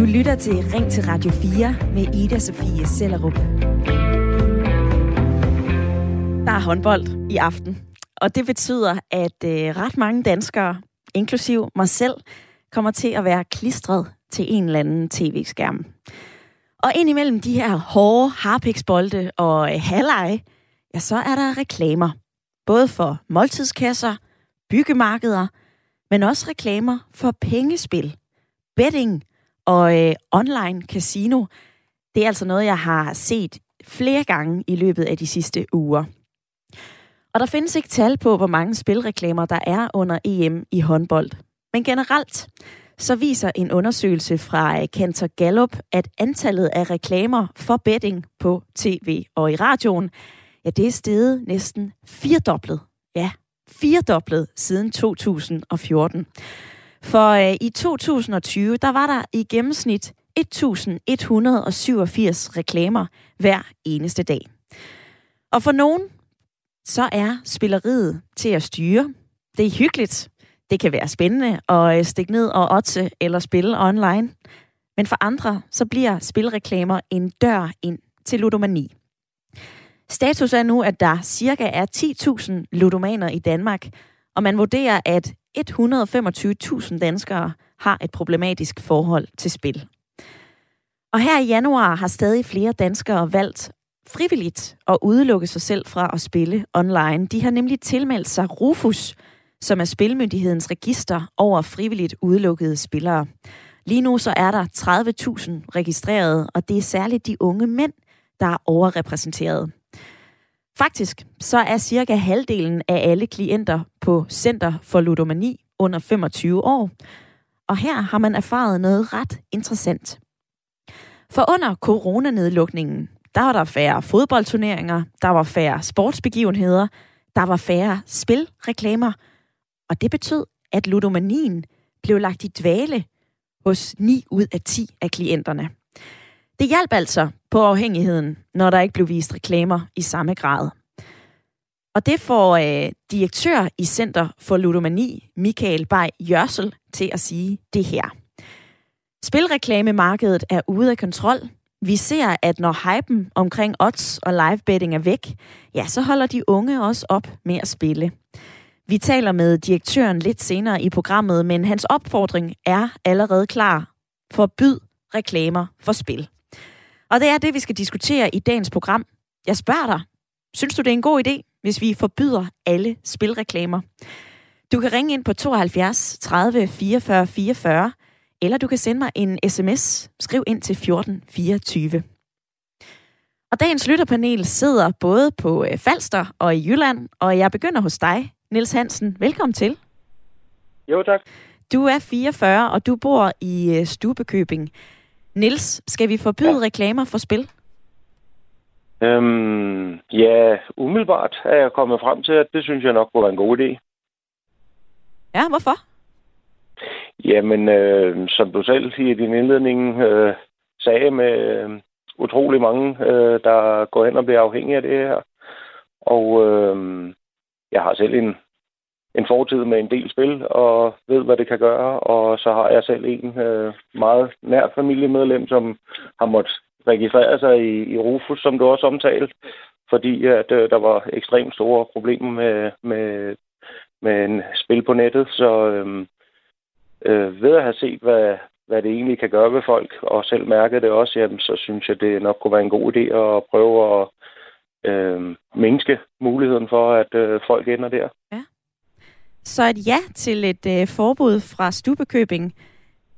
Du lytter til Ring til Radio 4 med Ida Sofie Sellerup. Der er håndbold i aften, og det betyder, at øh, ret mange danskere, inklusiv mig selv, kommer til at være klistret til en eller anden tv-skærm. Og indimellem de her hårde harpiksbolde og øh, halvleje, ja, så er der reklamer. Både for måltidskasser, byggemarkeder, men også reklamer for pengespil, betting og øh, online casino. Det er altså noget, jeg har set flere gange i løbet af de sidste uger. Og der findes ikke tal på, hvor mange spilreklamer der er under EM i håndbold. Men generelt så viser en undersøgelse fra øh, Kantor Gallup, at antallet af reklamer for betting på tv og i radioen, ja, det er steget næsten firedoblet. Ja, firedoblet siden 2014. For øh, i 2020, der var der i gennemsnit 1187 reklamer hver eneste dag. Og for nogen, så er spilleriet til at styre. Det er hyggeligt. Det kan være spændende at øh, stikke ned og otte eller spille online. Men for andre, så bliver spilreklamer en dør ind til ludomani. Status er nu, at der cirka er 10.000 ludomaner i Danmark, og man vurderer, at 125.000 danskere har et problematisk forhold til spil. Og her i januar har stadig flere danskere valgt frivilligt at udelukke sig selv fra at spille online. De har nemlig tilmeldt sig Rufus, som er Spilmyndighedens register over frivilligt udelukkede spillere. Lige nu så er der 30.000 registrerede, og det er særligt de unge mænd, der er overrepræsenteret. Faktisk så er cirka halvdelen af alle klienter på Center for Ludomani under 25 år. Og her har man erfaret noget ret interessant. For under coronanedlukningen, der var der færre fodboldturneringer, der var færre sportsbegivenheder, der var færre spilreklamer, og det betød, at ludomanien blev lagt i dvale hos 9 ud af 10 af klienterne. Det hjalp altså på afhængigheden, når der ikke blev vist reklamer i samme grad. Og det får øh, direktør i Center for Ludomani, Michael Bay Jørsel, til at sige det her. Spilreklamemarkedet er ude af kontrol. Vi ser, at når hypen omkring odds og live betting er væk, ja, så holder de unge også op med at spille. Vi taler med direktøren lidt senere i programmet, men hans opfordring er allerede klar. Forbyd reklamer for spil. Og det er det, vi skal diskutere i dagens program. Jeg spørger dig, synes du, det er en god idé, hvis vi forbyder alle spilreklamer? Du kan ringe ind på 72 30 44 44, eller du kan sende mig en sms. Skriv ind til 14 24. Og dagens lytterpanel sidder både på øh, Falster og i Jylland, og jeg begynder hos dig, Nils Hansen. Velkommen til. Jo, tak. Du er 44, og du bor i øh, Stubekøbing. Nils, skal vi forbyde ja. reklamer for spil? Øhm, ja, umiddelbart er jeg kommet frem til, at det synes jeg nok kunne være en god idé. Ja, hvorfor? Jamen, øh, som du selv i din indledning øh, sagde, med øh, utrolig mange, øh, der går hen og bliver afhængige af det her. Og øh, jeg har selv en, en fortid med en del spil, og ved, hvad det kan gøre. Og så har jeg selv en øh, meget nær familiemedlem, som har måttet registrere sig i, i Rufus, som du også omtalte, fordi at øh, der var ekstremt store problemer med, med, med en spil på nettet. Så øh, øh, ved at have set, hvad, hvad det egentlig kan gøre ved folk, og selv mærke det også, jamen, så synes jeg, det nok kunne være en god idé at prøve at øh, mindske muligheden for, at øh, folk ender der. Ja. Så et ja til et øh, forbud fra Stubekøbing.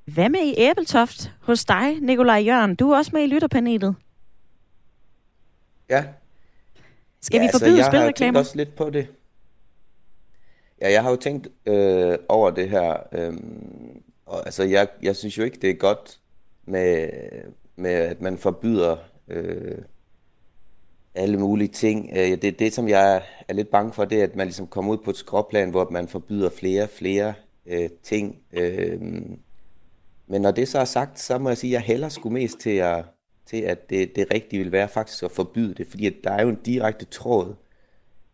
Hvad med i Æbeltoft hos dig, Nikolaj Jørgen? Du er også med i lytterpanelet. Ja. Skal ja, vi forbyde altså, spilreklamer? Jeg har også lidt på det. Ja, jeg har jo tænkt øh, over det her. Øh, og, altså, jeg, jeg synes jo ikke, det er godt med, med at man forbyder øh, alle mulige ting. Øh, det, det, som jeg er lidt bange for, det er, at man ligesom kommer ud på et skråplan, hvor man forbyder flere flere øh, ting. Øh, men når det så er sagt, så må jeg sige, at jeg hellere skulle mest til, at, til at det, det rigtige vil være faktisk at forbyde det. Fordi at der er jo en direkte tråd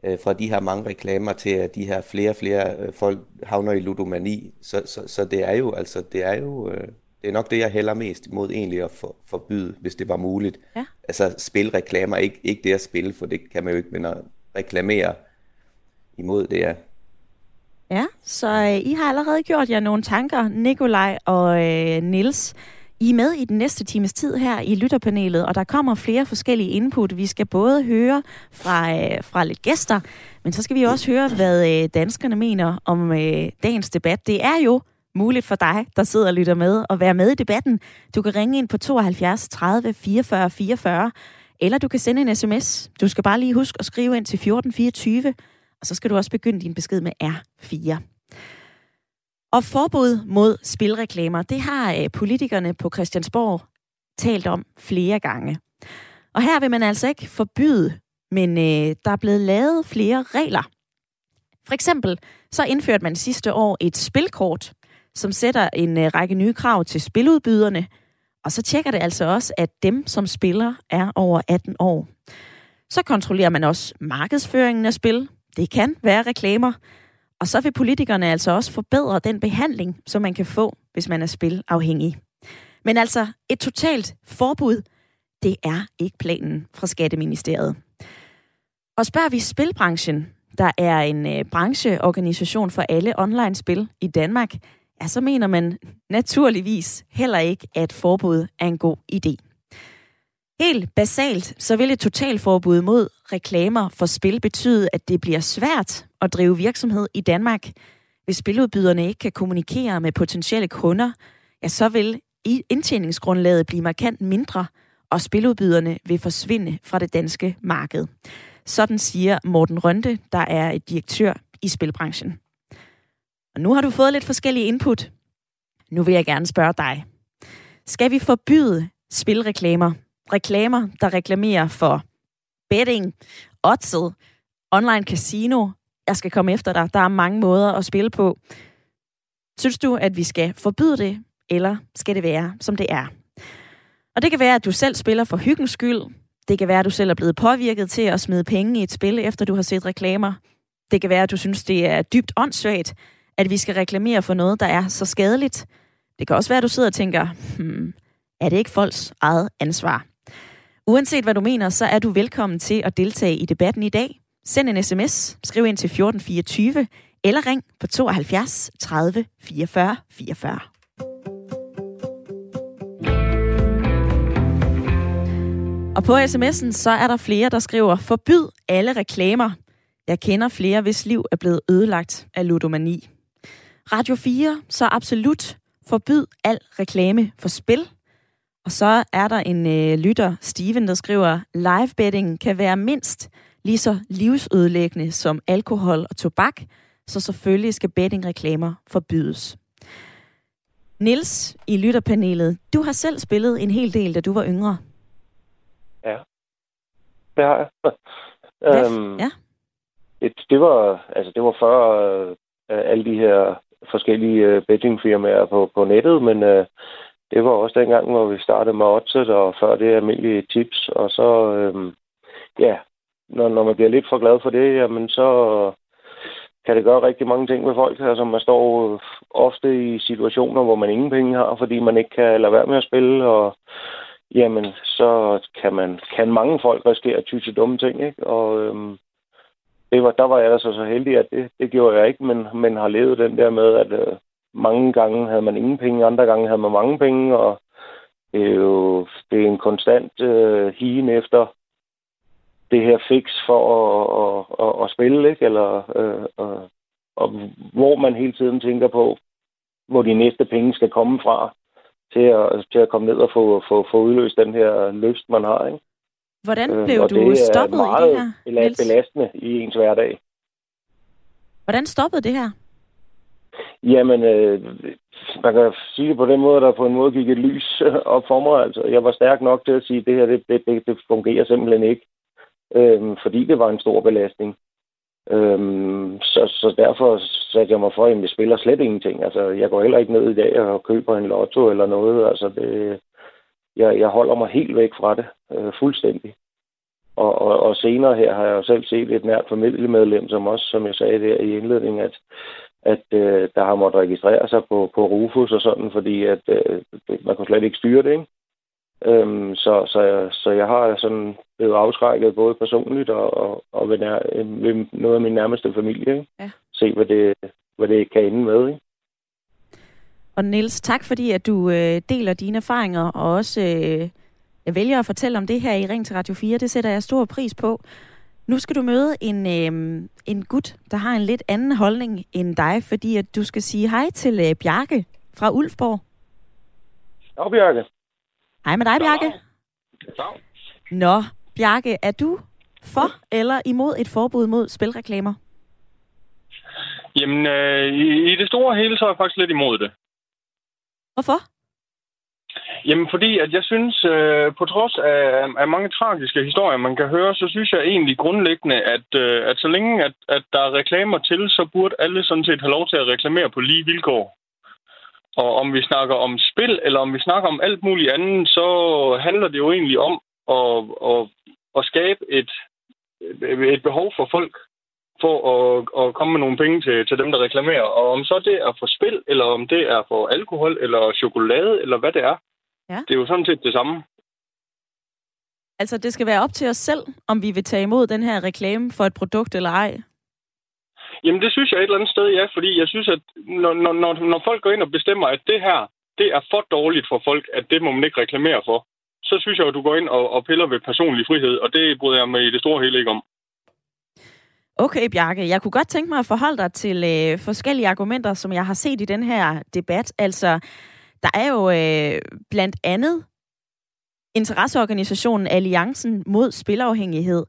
øh, fra de her mange reklamer til, at de her flere og flere øh, folk havner i ludomani. Så, så, så det er jo, altså, det er jo, øh, det er nok det, jeg hælder mest imod egentlig at for, forbyde, hvis det var muligt. Ja. Altså spilreklamer, ikke, ikke det at spille, for det kan man jo ikke, men at reklamere imod det, ja. Ja, så øh, I har allerede gjort jer nogle tanker, Nikolaj og øh, Nils. I er med i den næste times tid her i lytterpanelet, og der kommer flere forskellige input. Vi skal både høre fra, øh, fra lidt gæster, men så skal vi også høre, hvad øh, danskerne mener om øh, dagens debat. Det er jo muligt for dig, der sidder og lytter med, at være med i debatten. Du kan ringe ind på 72 30 44 44, eller du kan sende en sms. Du skal bare lige huske at skrive ind til 1424, og så skal du også begynde din besked med R4. Og forbud mod spilreklamer, det har øh, politikerne på Christiansborg talt om flere gange. Og her vil man altså ikke forbyde, men øh, der er blevet lavet flere regler. For eksempel så indførte man sidste år et spilkort, som sætter en øh, række nye krav til spiludbyderne, og så tjekker det altså også, at dem, som spiller, er over 18 år. Så kontrollerer man også markedsføringen af spil. Det kan være reklamer. Og så vil politikerne altså også forbedre den behandling, som man kan få, hvis man er spilafhængig. Men altså, et totalt forbud, det er ikke planen fra Skatteministeriet. Og spørger vi spilbranchen, der er en øh, brancheorganisation for alle online-spil i Danmark, ja, så mener man naturligvis heller ikke, at forbud er en god idé. Helt basalt, så vil et totalforbud mod reklamer for spil betyde, at det bliver svært at drive virksomhed i Danmark. Hvis spiludbyderne ikke kan kommunikere med potentielle kunder, ja, så vil indtjeningsgrundlaget blive markant mindre, og spiludbyderne vil forsvinde fra det danske marked. Sådan siger Morten Rønte, der er direktør i spilbranchen. Og nu har du fået lidt forskellige input. Nu vil jeg gerne spørge dig. Skal vi forbyde spilreklamer? Reklamer, der reklamerer for betting, oddset, online casino. Jeg skal komme efter dig. Der er mange måder at spille på. Synes du, at vi skal forbyde det, eller skal det være, som det er? Og det kan være, at du selv spiller for hyggens skyld. Det kan være, at du selv er blevet påvirket til at smide penge i et spil, efter du har set reklamer. Det kan være, at du synes, det er dybt åndssvagt, at vi skal reklamere for noget, der er så skadeligt. Det kan også være, at du sidder og tænker, hmm, er det ikke folks eget ansvar? Uanset hvad du mener, så er du velkommen til at deltage i debatten i dag. Send en sms, skriv ind til 1424, eller ring på 72 30 44 44. Og på sms'en, så er der flere, der skriver, forbyd alle reklamer. Jeg kender flere, hvis liv er blevet ødelagt af ludomani. Radio 4, så absolut forbyd al reklame for spil. Og så er der en øh, lytter, Steven, der skriver, live betting kan være mindst lige så livsødelæggende som alkohol og tobak, så selvfølgelig skal bettingreklamer forbydes. Nils i lytterpanelet, du har selv spillet en hel del, da du var yngre. Ja, det har jeg. øhm, ja. Det, det var altså det var før øh, alle de her forskellige øh, bettingfirmaer på, på nettet, men øh, det var også dengang, hvor vi startede med oddset, og før det almindelige tips, og så, øh, ja, når, når man bliver lidt for glad for det, jamen så kan det gøre rigtig mange ting med folk. Altså man står øh, ofte i situationer, hvor man ingen penge har, fordi man ikke kan lade være med at spille, og jamen så kan man kan mange folk risikere at ty til dumme ting, ikke? Og øhm, det var, der var jeg altså så heldig, at det, det gjorde jeg ikke, men, men har levet den der med, at øh, mange gange havde man ingen penge, andre gange havde man mange penge, og det er jo det er en konstant øh, higen efter det her fix for at, at, at, at spille, ikke? Eller, øh, og, og hvor man hele tiden tænker på, hvor de næste penge skal komme fra, til at, til at komme ned og få, få, få udløst den her lyst, man har. Ikke? Hvordan øh, blev øh, du stoppet i det her, Det er belastende i ens hverdag. Hvordan stoppede det her? Jamen, øh, man kan sige det på den måde, der på en måde gik et lys op for mig. Altså, jeg var stærk nok til at sige, at det her det, det, det, det fungerer simpelthen ikke, øh, fordi det var en stor belastning. Øhm, så, så derfor satte jeg mig for, at vi spiller slet ingenting. Altså, jeg går heller ikke ned i dag og køber en lotto eller noget. Altså, det, jeg, jeg holder mig helt væk fra det, øh, fuldstændig. Og, og, og senere her har jeg jo selv set et nært familiemedlem, som også, som jeg sagde der i indledningen, at, at øh, der har måttet registrere sig på, på Rufus og sådan, fordi at øh, man kunne slet ikke styre det, ikke? Øhm, så, så, så jeg har sådan blevet afskrækket både personligt og, og, og ved, nær, ved noget af min nærmeste familie. Ikke? Ja. Se, hvad det, hvad det kan ende med. Ikke? Og Niels, tak fordi at du øh, deler dine erfaringer og også øh, jeg vælger at fortælle om det her i Ring til Radio 4. Det sætter jeg stor pris på. Nu skal du møde en, øh, en gut, der har en lidt anden holdning end dig, fordi at du skal sige hej til øh, Bjarke fra Ulfborg. Ja, Bjarke. Hej med dig, Bjarke. Ja. Nå, Bjarke, er du for eller imod et forbud mod spilreklamer? Jamen, øh, i, i det store hele, så er jeg faktisk lidt imod det. Hvorfor? Jamen, fordi at jeg synes, øh, på trods af, af mange tragiske historier, man kan høre, så synes jeg egentlig grundlæggende, at, øh, at så længe at, at der er reklamer til, så burde alle sådan set have lov til at reklamere på lige vilkår. Og om vi snakker om spil, eller om vi snakker om alt muligt andet, så handler det jo egentlig om at, at, at skabe et, et behov for folk for at, at komme med nogle penge til, til dem, der reklamerer. Og om så det er for spil, eller om det er for alkohol, eller chokolade, eller hvad det er, ja. det er jo sådan set det samme. Altså, det skal være op til os selv, om vi vil tage imod den her reklame for et produkt eller ej? Jamen, det synes jeg et eller andet sted, ja, fordi jeg synes, at når, når, når folk går ind og bestemmer, at det her, det er for dårligt for folk, at det må man ikke reklamere for, så synes jeg, at du går ind og, og piller ved personlig frihed, og det bryder jeg mig i det store hele ikke om. Okay, Bjarke. Jeg kunne godt tænke mig at forholde dig til øh, forskellige argumenter, som jeg har set i den her debat. Altså, der er jo øh, blandt andet interesseorganisationen Alliancen mod Spilafhængighed,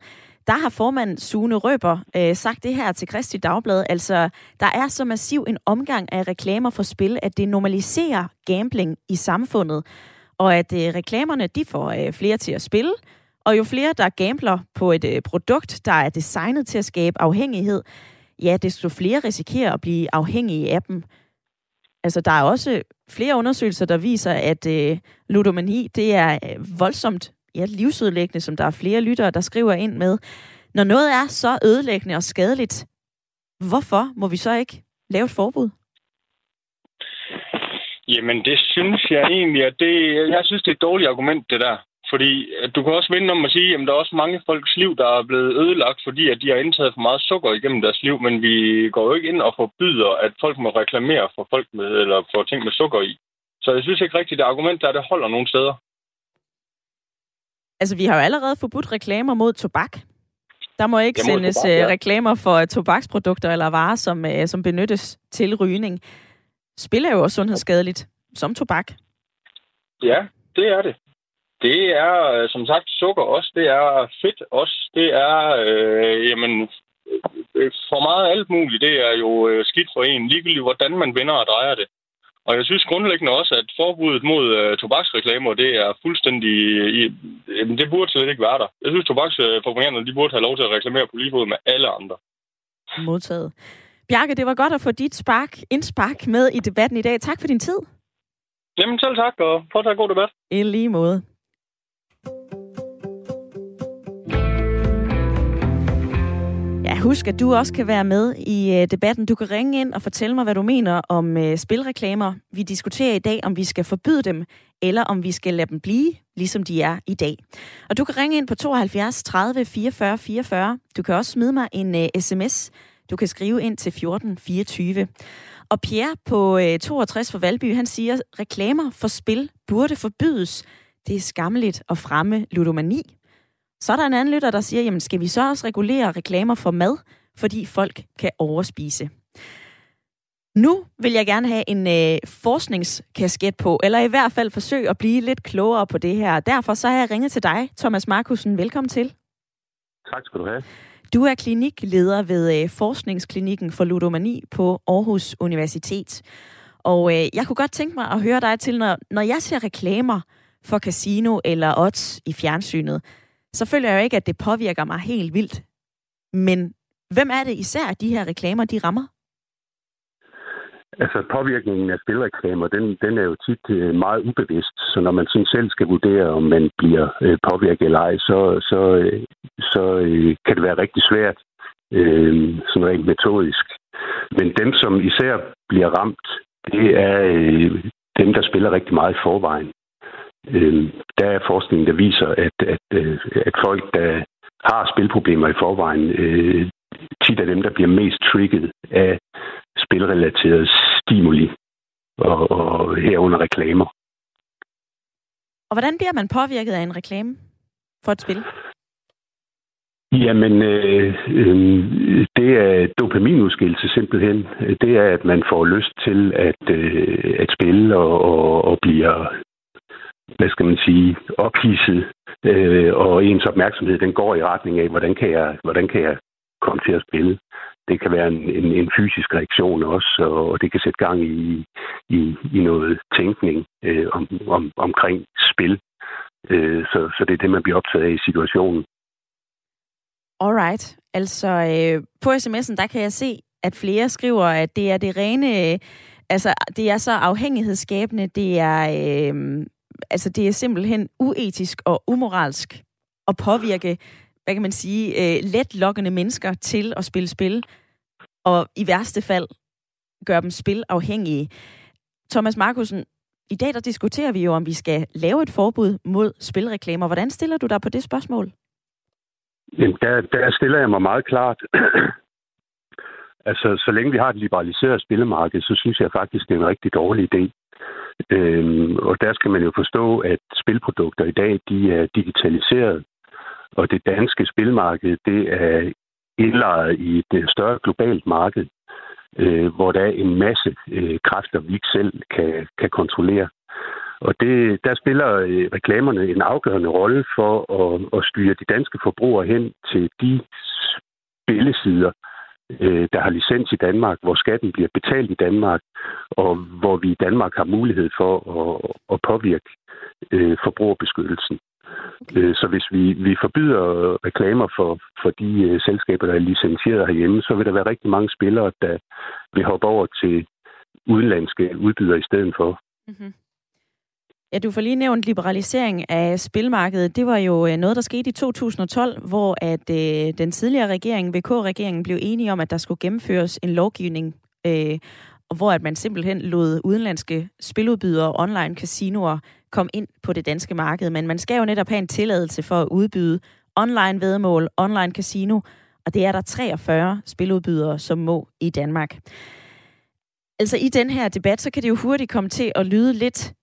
der har formand Sune Røber øh, sagt det her til Kristi Dagblad. Altså, der er så massiv en omgang af reklamer for spil, at det normaliserer gambling i samfundet. Og at øh, reklamerne, de får øh, flere til at spille. Og jo flere, der gambler på et øh, produkt, der er designet til at skabe afhængighed, ja, desto flere risikerer at blive afhængige af dem. Altså, der er også flere undersøgelser, der viser, at øh, ludomani, det er øh, voldsomt ja, livsødelæggende, som der er flere lyttere, der skriver ind med. Når noget er så ødelæggende og skadeligt, hvorfor må vi så ikke lave et forbud? Jamen, det synes jeg egentlig, at det, jeg synes, det er et dårligt argument, det der. Fordi du kan også vende om at sige, at der er også mange folks liv, der er blevet ødelagt, fordi at de har indtaget for meget sukker igennem deres liv, men vi går jo ikke ind og forbyder, at folk må reklamere for folk med, eller for ting med sukker i. Så jeg synes ikke rigtigt, at det argument der, det holder nogen steder. Altså, vi har jo allerede forbudt reklamer mod tobak. Der må ikke sendes tobak, ja. Øh, reklamer for tobaksprodukter eller varer, som, uh, som benyttes til rygning. Spil er jo også sundhedsskadeligt, som tobak. Ja, det er det. Det er, øh, som sagt, sukker også. Det er fedt også. Det er, øh, jamen, for meget alt muligt. Det er jo skidt for en, ligegyldigt hvordan man vender og drejer det. Og jeg synes grundlæggende også, at forbuddet mod øh, tobaksreklamer, det er fuldstændig... I, det burde slet ikke være der. Jeg synes, tobaksfabrikanterne, de burde have lov til at reklamere på lige fod med alle andre. Modtaget. Bjarke, det var godt at få dit spark, indspark med i debatten i dag. Tak for din tid. Jamen selv tak, og fortsat god debat. I lige måde. Husk, at du også kan være med i øh, debatten. Du kan ringe ind og fortælle mig, hvad du mener om øh, spilreklamer. Vi diskuterer i dag, om vi skal forbyde dem, eller om vi skal lade dem blive, ligesom de er i dag. Og du kan ringe ind på 72 30 44 44. Du kan også smide mig en øh, uh, sms. Du kan skrive ind til 14 24. Og Pierre på uh, 62 for Valby, han siger, reklamer for spil burde forbydes. Det er skammeligt at fremme ludomani. Så er der en anden lytter, der siger, jamen skal vi så også regulere reklamer for mad, fordi folk kan overspise? Nu vil jeg gerne have en øh, forskningskasket på, eller i hvert fald forsøge at blive lidt klogere på det her. Derfor så har jeg ringet til dig, Thomas Markusen. Velkommen til. Tak skal du have. Du er klinikleder ved øh, Forskningsklinikken for Ludomani på Aarhus Universitet. Og øh, jeg kunne godt tænke mig at høre dig til, når, når jeg ser reklamer for casino eller odds i fjernsynet, så føler jeg jo ikke, at det påvirker mig helt vildt. Men hvem er det især, at de her reklamer, de rammer? Altså påvirkningen af spilreklamer, den, den er jo tit øh, meget ubevidst. Så når man sådan selv skal vurdere, om man bliver øh, påvirket eller ej, så, så, øh, så øh, kan det være rigtig svært, øh, sådan rent metodisk. Men dem, som især bliver ramt, det er øh, dem, der spiller rigtig meget i forvejen. Øh, der er forskning, der viser, at, at, øh, at folk, der har spilproblemer i forvejen, øh, tit er dem, der bliver mest trigget af spilrelaterede stimuli, og, og herunder reklamer. Og hvordan bliver man påvirket af en reklame for et spil? Jamen, øh, øh, det er dopaminudskillelse simpelthen. Det er, at man får lyst til at, øh, at spille og, og, og bliver, hvad skal man sige, ophidset. Øh, og ens opmærksomhed, den går i retning af, hvordan kan jeg, hvordan kan jeg komme til at spille. Det kan være en, en, en fysisk reaktion også, og det kan sætte gang i, i, i noget tænkning øh, om, om, omkring spil. Øh, så, så det er det, man bliver optaget af i situationen. Alright. Altså, øh, på sms'en, der kan jeg se, at flere skriver, at det er det rene... Øh, altså, det er så afhængighedsskabende, det er... Øh, altså, det er simpelthen uetisk og umoralsk at påvirke, hvad kan man sige, øh, letlokkende mennesker til at spille spil, og i værste fald gøre dem spilafhængige. Thomas Markusen, i dag der diskuterer vi jo, om vi skal lave et forbud mod spilreklamer. Hvordan stiller du dig på det spørgsmål? Jamen, der, der stiller jeg mig meget klart. altså, så længe vi har et liberaliseret spillemarked, så synes jeg faktisk, det er en rigtig dårlig idé. Øhm, og der skal man jo forstå, at spilprodukter i dag, de er digitaliseret, og det danske spilmarked, det er indlejret i et øh, større globalt marked, øh, hvor der er en masse øh, kræfter, vi ikke selv kan, kan kontrollere. Og det, der spiller øh, reklamerne en afgørende rolle for at, at styre de danske forbrugere hen til de spillesider, øh, der har licens i Danmark, hvor skatten bliver betalt i Danmark, og hvor vi i Danmark har mulighed for at, at påvirke øh, forbrugerbeskyttelsen. Okay. Så hvis vi, vi forbyder reklamer for, for de selskaber, der er licenseret herhjemme, så vil der være rigtig mange spillere, der vil hoppe over til udenlandske udbydere i stedet for. Mm-hmm. Ja, du får lige nævnt liberalisering af spilmarkedet. Det var jo øh, noget, der skete i 2012, hvor at øh, den tidligere regering, VK-regeringen, blev enige om, at der skulle gennemføres en lovgivning, øh, og hvor at man simpelthen lod udenlandske spiludbydere og online casinoer komme ind på det danske marked. Men man skal jo netop have en tilladelse for at udbyde online vedmål, online casino, og det er der 43 spiludbydere, som må i Danmark. Altså i den her debat, så kan det jo hurtigt komme til at lyde lidt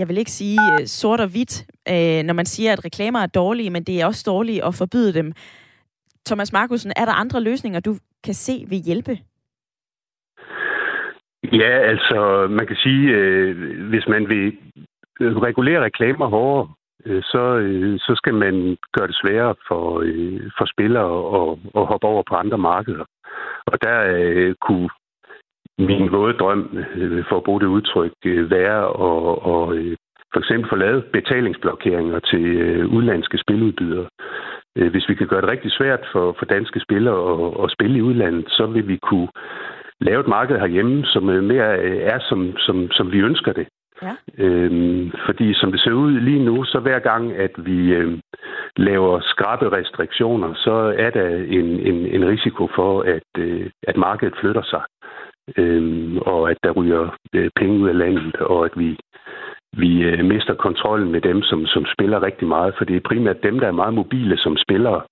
jeg vil ikke sige øh, sort og hvidt, øh, når man siger, at reklamer er dårlige, men det er også dårligt at forbyde dem. Thomas Markusen, er der andre løsninger, du kan se vil hjælpe? Ja, altså man kan sige, øh, hvis man vil øh, regulere reklamer hårdere, øh, så, øh, så skal man gøre det sværere for, øh, for spillere at, at hoppe over på andre markeder. Og der øh, kunne min våde drøm, øh, for at bruge det udtryk, øh, være at, at øh, for eksempel få lavet betalingsblokeringer til øh, udlandske spiludbydere. Øh, hvis vi kan gøre det rigtig svært for, for danske spillere at, at spille i udlandet, så vil vi kunne lave et marked herhjemme, som mere er, som, som, som vi ønsker det. Ja. Øhm, fordi som det ser ud lige nu, så hver gang, at vi øh, laver skrabe restriktioner, så er der en, en, en risiko for, at, øh, at markedet flytter sig øh, og at der ryger øh, penge ud af landet, og at vi, vi øh, mister kontrollen med dem, som, som spiller rigtig meget, for det er primært dem, der er meget mobile som spillere.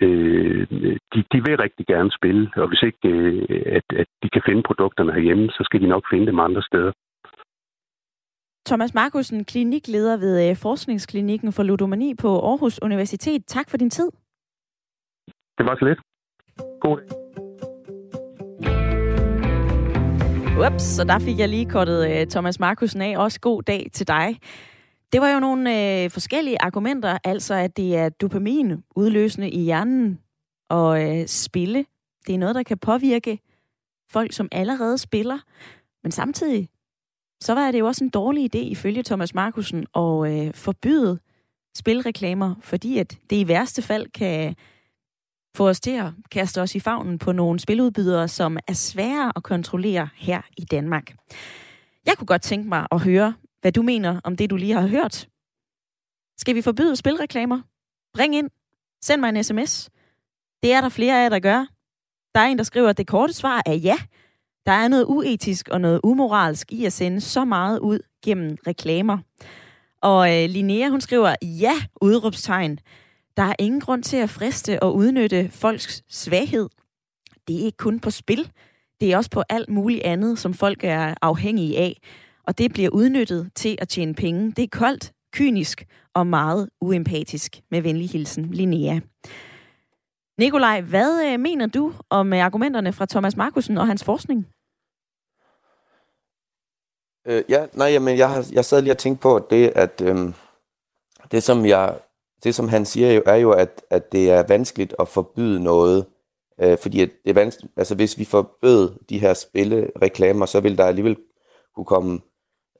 Øh, de, de vil rigtig gerne spille, og hvis ikke øh, at, at de kan finde produkterne herhjemme, så skal de nok finde dem andre steder. Thomas Markusen, klinikleder ved øh, Forskningsklinikken for Ludomani på Aarhus Universitet. Tak for din tid. Det var så lidt. God dag. Ups, så der fik jeg lige kortet uh, Thomas Markusen af. Også god dag til dig. Det var jo nogle øh, forskellige argumenter, altså at det er dopamin udløsende i hjernen og øh, spille. Det er noget, der kan påvirke folk, som allerede spiller. Men samtidig, så var det jo også en dårlig idé, ifølge Thomas Markusen, at øh, forbyde spilreklamer, fordi at det i værste fald kan få os til at kaste os i favnen på nogle spiludbydere, som er svære at kontrollere her i Danmark. Jeg kunne godt tænke mig at høre, hvad du mener om det, du lige har hørt. Skal vi forbyde spilreklamer? Ring ind. Send mig en sms. Det er der flere af jer, der gør. Der er en, der skriver, at det korte svar er ja. Der er noget uetisk og noget umoralsk i at sende så meget ud gennem reklamer. Og øh, Linnea, hun skriver, ja, udråbstegn. Der er ingen grund til at friste og udnytte folks svaghed. Det er ikke kun på spil. Det er også på alt muligt andet, som folk er afhængige af. Og det bliver udnyttet til at tjene penge. Det er koldt, kynisk og meget uempatisk. Med venlig hilsen, Linnea. Nikolaj, hvad øh, mener du om øh, argumenterne fra Thomas Markusen og hans forskning? Øh, ja, nej, jamen, jeg, har, jeg sad lige og tænkte på det, at øhm, det, som jeg, det, som han siger, jo, er jo, at, at det er vanskeligt at forbyde noget, øh, fordi at det er vanskeligt, altså hvis vi forbød de her spillereklamer, så vil der alligevel kunne komme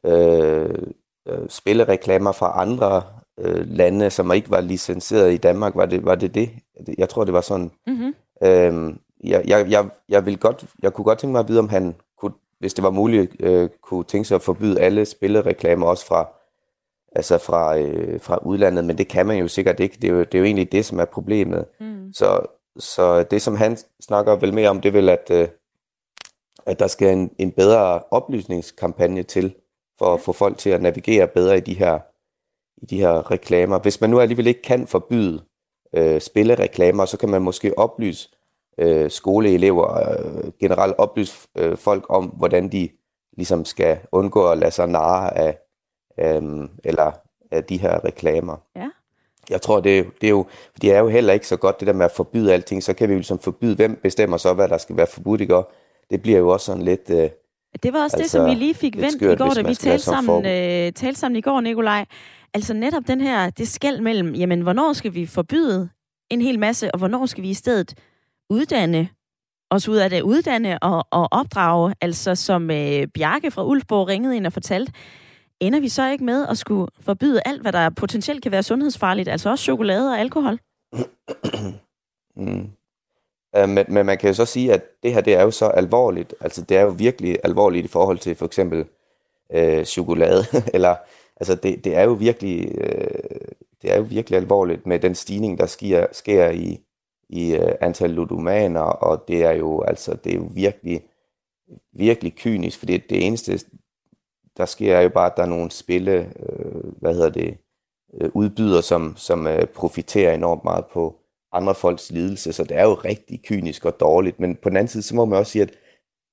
øh, øh, spillereklamer fra andre øh, lande, som ikke var licenseret i Danmark. Var det var det? det? Jeg tror, det var sådan. Mm-hmm. Øh, jeg, jeg, jeg, jeg, vil godt, jeg kunne godt tænke mig at vide, om han kunne, hvis det var muligt, øh, kunne tænke sig at forbyde alle spillereklamer, også fra, altså fra, øh, fra udlandet, men det kan man jo sikkert ikke. Det er jo, det er jo egentlig det, som er problemet. Mm. Så, så det, som han snakker vel mere om, det er vel, at, øh, at der skal en, en bedre oplysningskampagne til, for at få folk til at navigere bedre i de her, i de her reklamer. Hvis man nu alligevel ikke kan forbyde øh, spillereklamer, så kan man måske oplyse øh, skoleelever, øh, generelt oplyse øh, folk om, hvordan de ligesom skal undgå at lade sig narre af, øh, eller af de her reklamer. Ja. Jeg tror, det, det er jo, det er jo heller ikke så godt, det der med at forbyde alting, så kan vi jo ligesom forbyde, hvem bestemmer så, hvad der skal være forbudt, ikke? det bliver jo også sådan lidt... Øh, det var også altså, det, som vi lige fik vendt skørt, i går, da vi talte sammen, øh, talte sammen i går, Nikolaj. Altså netop den her, det skæld mellem, jamen, hvornår skal vi forbyde en hel masse, og hvornår skal vi i stedet uddanne os ud af det, uddanne og, og opdrage, altså som øh, Bjarke fra Ulfborg ringede ind og fortalte, ender vi så ikke med at skulle forbyde alt, hvad der potentielt kan være sundhedsfarligt, altså også chokolade og alkohol? mm. Øh, men, men man kan jo så sige, at det her det er jo så alvorligt, altså det er jo virkelig alvorligt i forhold til for eksempel øh, chokolade, eller altså det, det er jo virkelig øh, det er jo virkelig alvorligt med den stigning, der sker, sker i, i øh, antal ludomaner, og det er jo altså det er jo virkelig virkelig kynisk, fordi det eneste der sker er jo bare, at der er nogle spille, øh, hvad hedder det, øh, udbyder, som, som øh, profiterer enormt meget på andre folks lidelse, så det er jo rigtig kynisk og dårligt, men på den anden side, så må man også sige, at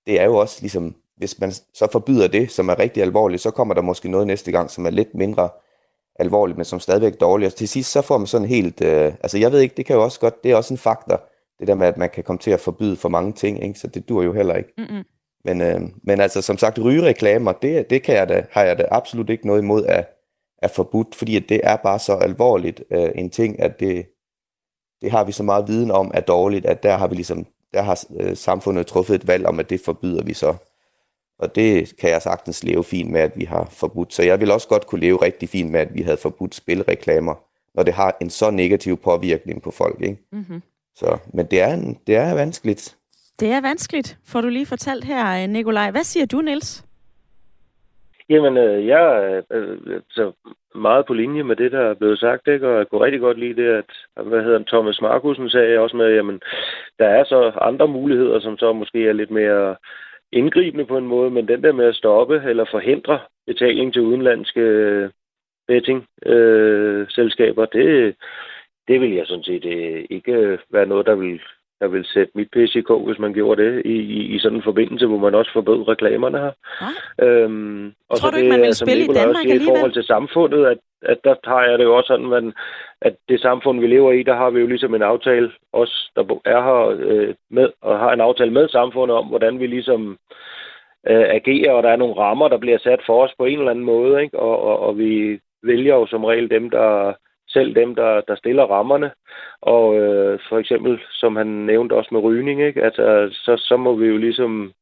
det er jo også ligesom, hvis man så forbyder det, som er rigtig alvorligt, så kommer der måske noget næste gang, som er lidt mindre alvorligt, men som stadigvæk er dårligt. Og til sidst, så får man sådan helt, øh, altså jeg ved ikke, det kan jo også godt, det er også en faktor, det der med, at man kan komme til at forbyde for mange ting, ikke? så det dur jo heller ikke. Mm-hmm. Men, øh, men altså, som sagt, rygereklamer, det, det kan jeg da, har jeg da absolut ikke noget imod at, at forbudt, fordi det er bare så alvorligt øh, en ting, at det, det har vi så meget viden om er dårligt, at der har vi ligesom, der har øh, samfundet truffet et valg om, at det forbyder vi så. Og det kan jeg sagtens leve fint med, at vi har forbudt. Så jeg vil også godt kunne leve rigtig fint med, at vi havde forbudt spilreklamer, når det har en så negativ påvirkning på folk. Ikke? Mm-hmm. Så, men det er, en, det er vanskeligt. Det er vanskeligt, får du lige fortalt her, Nikolaj. Hvad siger du, Niels? Jamen, øh, jeg er øh, øh, så meget på linje med det, der er blevet sagt, ikke? og jeg kunne rigtig godt lide det, at hvad hedder Thomas Markusen sagde også med, jamen, der er så andre muligheder, som så måske er lidt mere indgribende på en måde, men den der med at stoppe eller forhindre betaling til udenlandske øh, betting-selskaber, øh, det, det vil jeg sådan set øh, ikke være noget, der vil der vil sætte mit PCK, hvis man gjorde det, i, i, i sådan en forbindelse, hvor man også forbød reklamerne her. Ja. Øhm, og Tror så du ikke, man vil spille i Danmark alligevel? I forhold til samfundet, at, at der tager jeg det jo også sådan, man, at det samfund, vi lever i, der har vi jo ligesom en aftale, os der er her øh, med, og har en aftale med samfundet om, hvordan vi ligesom øh, agerer, og der er nogle rammer, der bliver sat for os på en eller anden måde, ikke? Og, og, og vi vælger jo som regel dem, der selv dem, der, der stiller rammerne. Og øh, for eksempel, som han nævnte også med rygning, ikke? Altså, så, så må vi jo ligesom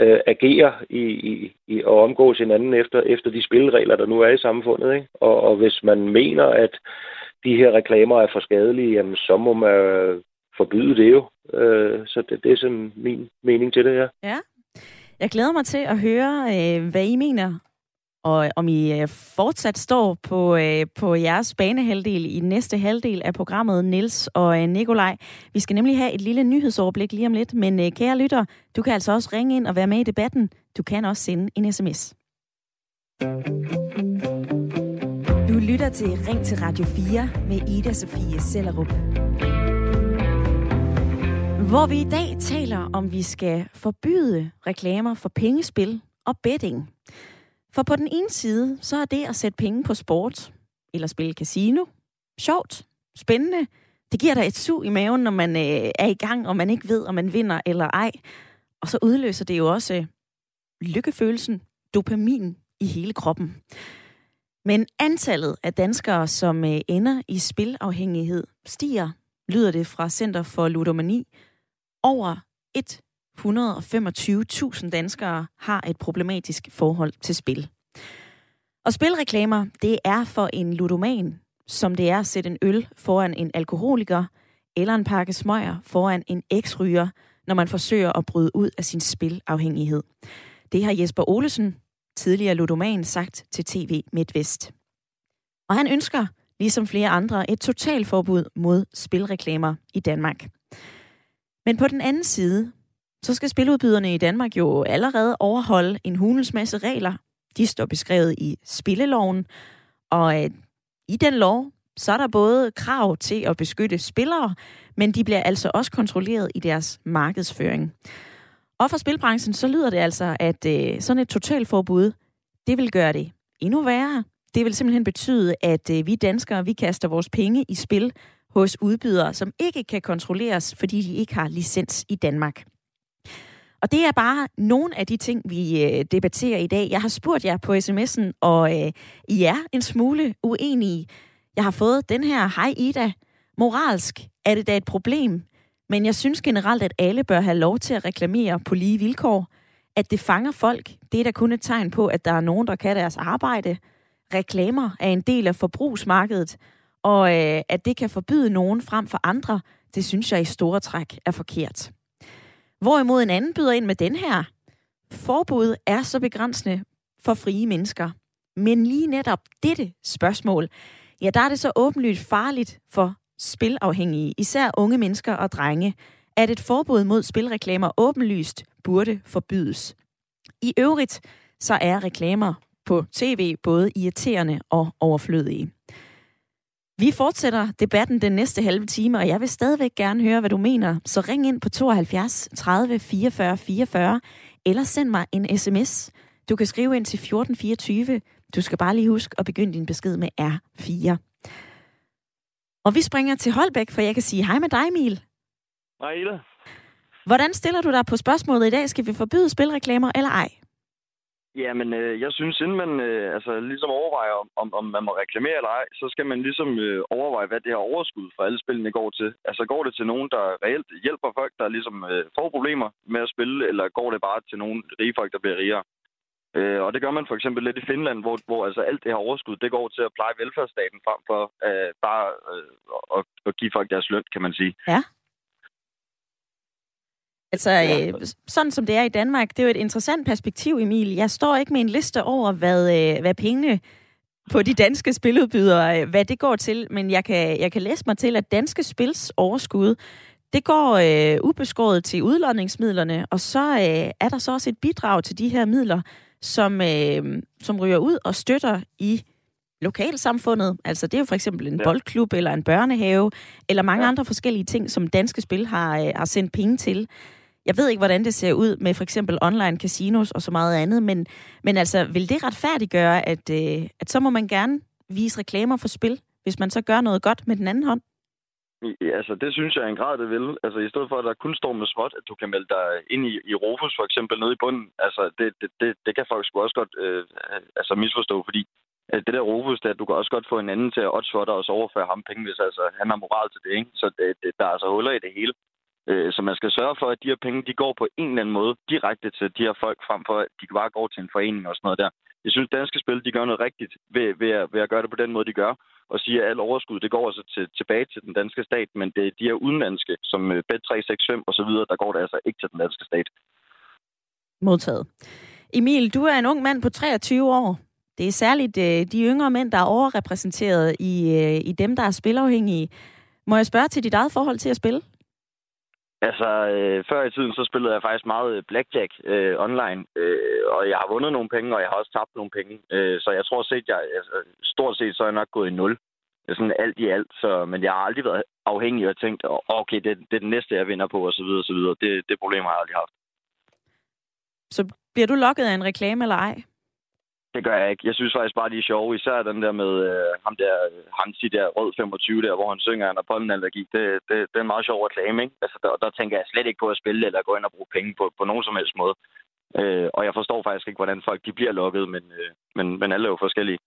øh, agere i, i, i, og omgås hinanden efter, efter de spilleregler, der nu er i samfundet. Ikke? Og, og hvis man mener, at de her reklamer er for skadelige, jamen, så må man øh, forbyde det jo. Øh, så det, det er sådan min mening til det her. Ja. Jeg glæder mig til at høre, øh, hvad I mener og om I øh, fortsat står på, øh, på jeres banehalvdel i næste halvdel af programmet, Nils og øh, Nikolaj. Vi skal nemlig have et lille nyhedsoverblik lige om lidt, men kære lytter, du kan altså også ringe ind og være med i debatten. Du kan også sende en sms. Du lytter til Ring til Radio 4 med Ida Sofie Sellerup. Hvor vi i dag taler om, vi skal forbyde reklamer for pengespil og betting. For på den ene side, så er det at sætte penge på sport eller spille casino sjovt, spændende. Det giver dig et sug i maven, når man øh, er i gang, og man ikke ved, om man vinder eller ej. Og så udløser det jo også øh, lykkefølelsen, dopamin i hele kroppen. Men antallet af danskere, som øh, ender i spilafhængighed, stiger, lyder det fra Center for Ludomani. Over 125.000 danskere har et problematisk forhold til spil. Og spilreklamer, det er for en ludoman, som det er at sætte en øl foran en alkoholiker, eller en pakke smøger foran en eksryger, når man forsøger at bryde ud af sin spilafhængighed. Det har Jesper Olesen, tidligere ludoman, sagt til TV MidtVest. Og han ønsker, ligesom flere andre, et totalforbud mod spilreklamer i Danmark. Men på den anden side, så skal spiludbyderne i Danmark jo allerede overholde en hulens masse regler. De står beskrevet i spilleloven, og øh, i den lov, så er der både krav til at beskytte spillere, men de bliver altså også kontrolleret i deres markedsføring. Og for spilbranchen, så lyder det altså, at øh, sådan et totalforbud, det vil gøre det endnu værre. Det vil simpelthen betyde, at øh, vi danskere, vi kaster vores penge i spil hos udbydere, som ikke kan kontrolleres, fordi de ikke har licens i Danmark. Og det er bare nogle af de ting, vi øh, debatterer i dag. Jeg har spurgt jer på sms'en, og øh, I er en smule uenige. Jeg har fået den her, hej Ida, moralsk er det da et problem, men jeg synes generelt, at alle bør have lov til at reklamere på lige vilkår. At det fanger folk, det er da kun et tegn på, at der er nogen, der kan deres arbejde. Reklamer er en del af forbrugsmarkedet, og øh, at det kan forbyde nogen frem for andre, det synes jeg i store træk er forkert. Hvorimod en anden byder ind med den her. Forbud er så begrænsende for frie mennesker. Men lige netop dette spørgsmål, ja, der er det så åbenlyst farligt for spilafhængige, især unge mennesker og drenge, at et forbud mod spilreklamer åbenlyst burde forbydes. I øvrigt så er reklamer på tv både irriterende og overflødige. Vi fortsætter debatten den næste halve time, og jeg vil stadigvæk gerne høre, hvad du mener. Så ring ind på 72 30 44 44, eller send mig en sms. Du kan skrive ind til 1424. Du skal bare lige huske at begynde din besked med R4. Og vi springer til Holbæk, for jeg kan sige hej med dig, Emil. Hej, Ida. Hvordan stiller du dig på spørgsmålet i dag? Skal vi forbyde spilreklamer eller ej? Ja, men øh, jeg synes, inden man øh, altså, ligesom overvejer, om, om man må reklamere eller ej, så skal man ligesom øh, overveje, hvad det her overskud fra alle spillene går til. Altså går det til nogen, der reelt hjælper folk, der ligesom øh, får problemer med at spille, eller går det bare til nogle rige folk, der bliver rigere? Øh, og det gør man for eksempel lidt i Finland, hvor, hvor altså alt det her overskud, det går til at pleje velfærdsstaten frem for øh, bare øh, at, at give folk deres løn, kan man sige. Ja. Altså, ja. øh, sådan som det er i Danmark, det er jo et interessant perspektiv, Emil. Jeg står ikke med en liste over, hvad, øh, hvad pengene på de danske spiludbydere, øh, hvad det går til, men jeg kan, jeg kan læse mig til, at danske spils overskud, det går øh, ubeskåret til udlodningsmidlerne, og så øh, er der så også et bidrag til de her midler, som, øh, som ryger ud og støtter i lokalsamfundet. Altså det er jo for eksempel en ja. boldklub eller en børnehave, eller mange ja. andre forskellige ting, som danske spil har, øh, har sendt penge til. Jeg ved ikke, hvordan det ser ud med for eksempel online casinos og så meget andet, men, men altså, vil det retfærdiggøre, at, øh, at så må man gerne vise reklamer for spil, hvis man så gør noget godt med den anden hånd? Ja, altså, det synes jeg er en grad, det vil. Altså, i stedet for, at der kun står med småt, at du kan melde dig ind i, i Rufus, for eksempel, nede i bunden. Altså, det, det, det, det kan folk sgu også godt øh, altså, misforstå, fordi øh, det der Rufus, at du kan også godt få en anden til at odds for dig, og så overføre ham penge, hvis altså, han har moral til det, ikke? Så det, det, der er altså huller i det hele. Øh, så man skal sørge for, at de her penge, de går på en eller anden måde direkte til de her folk, frem for at de bare går til en forening og sådan noget der. Jeg synes, danske spil, de gør noget rigtigt ved, ved, at, ved at gøre det på den måde, de gør, og sige, at al overskud, det går altså til, tilbage til den danske stat, men det er de her udenlandske, som øh, Bet365 og så videre, der går det altså ikke til den danske stat. Modtaget. Emil, du er en ung mand på 23 år. Det er særligt øh, de yngre mænd, der er overrepræsenteret i, øh, i dem, der er spilafhængige. Må jeg spørge til dit eget forhold til at spille? Altså, øh, før i tiden, så spillede jeg faktisk meget øh, blackjack øh, online, øh, og jeg har vundet nogle penge, og jeg har også tabt nogle penge. Øh, så jeg tror set, jeg, altså, stort set, så er jeg nok gået i nul. Sådan alt i alt, så, men jeg har aldrig været afhængig og tænkt, okay, det, det er den næste, jeg vinder på, og så videre, og så videre. Det, det problem har jeg aldrig haft. Så bliver du lukket af en reklame eller ej? Det gør jeg ikke. Jeg synes faktisk bare, de er sjove. Især den der med øh, ham der, Hansi der, Rød 25 der, hvor han synger, han har pollenallergi. Det, det, det er en meget sjov reklame, ikke? Altså, der, der tænker jeg slet ikke på at spille eller gå ind og bruge penge på, på nogen som helst måde. Øh, og jeg forstår faktisk ikke, hvordan folk de bliver lukket, men, øh, men, men alle er jo forskellige.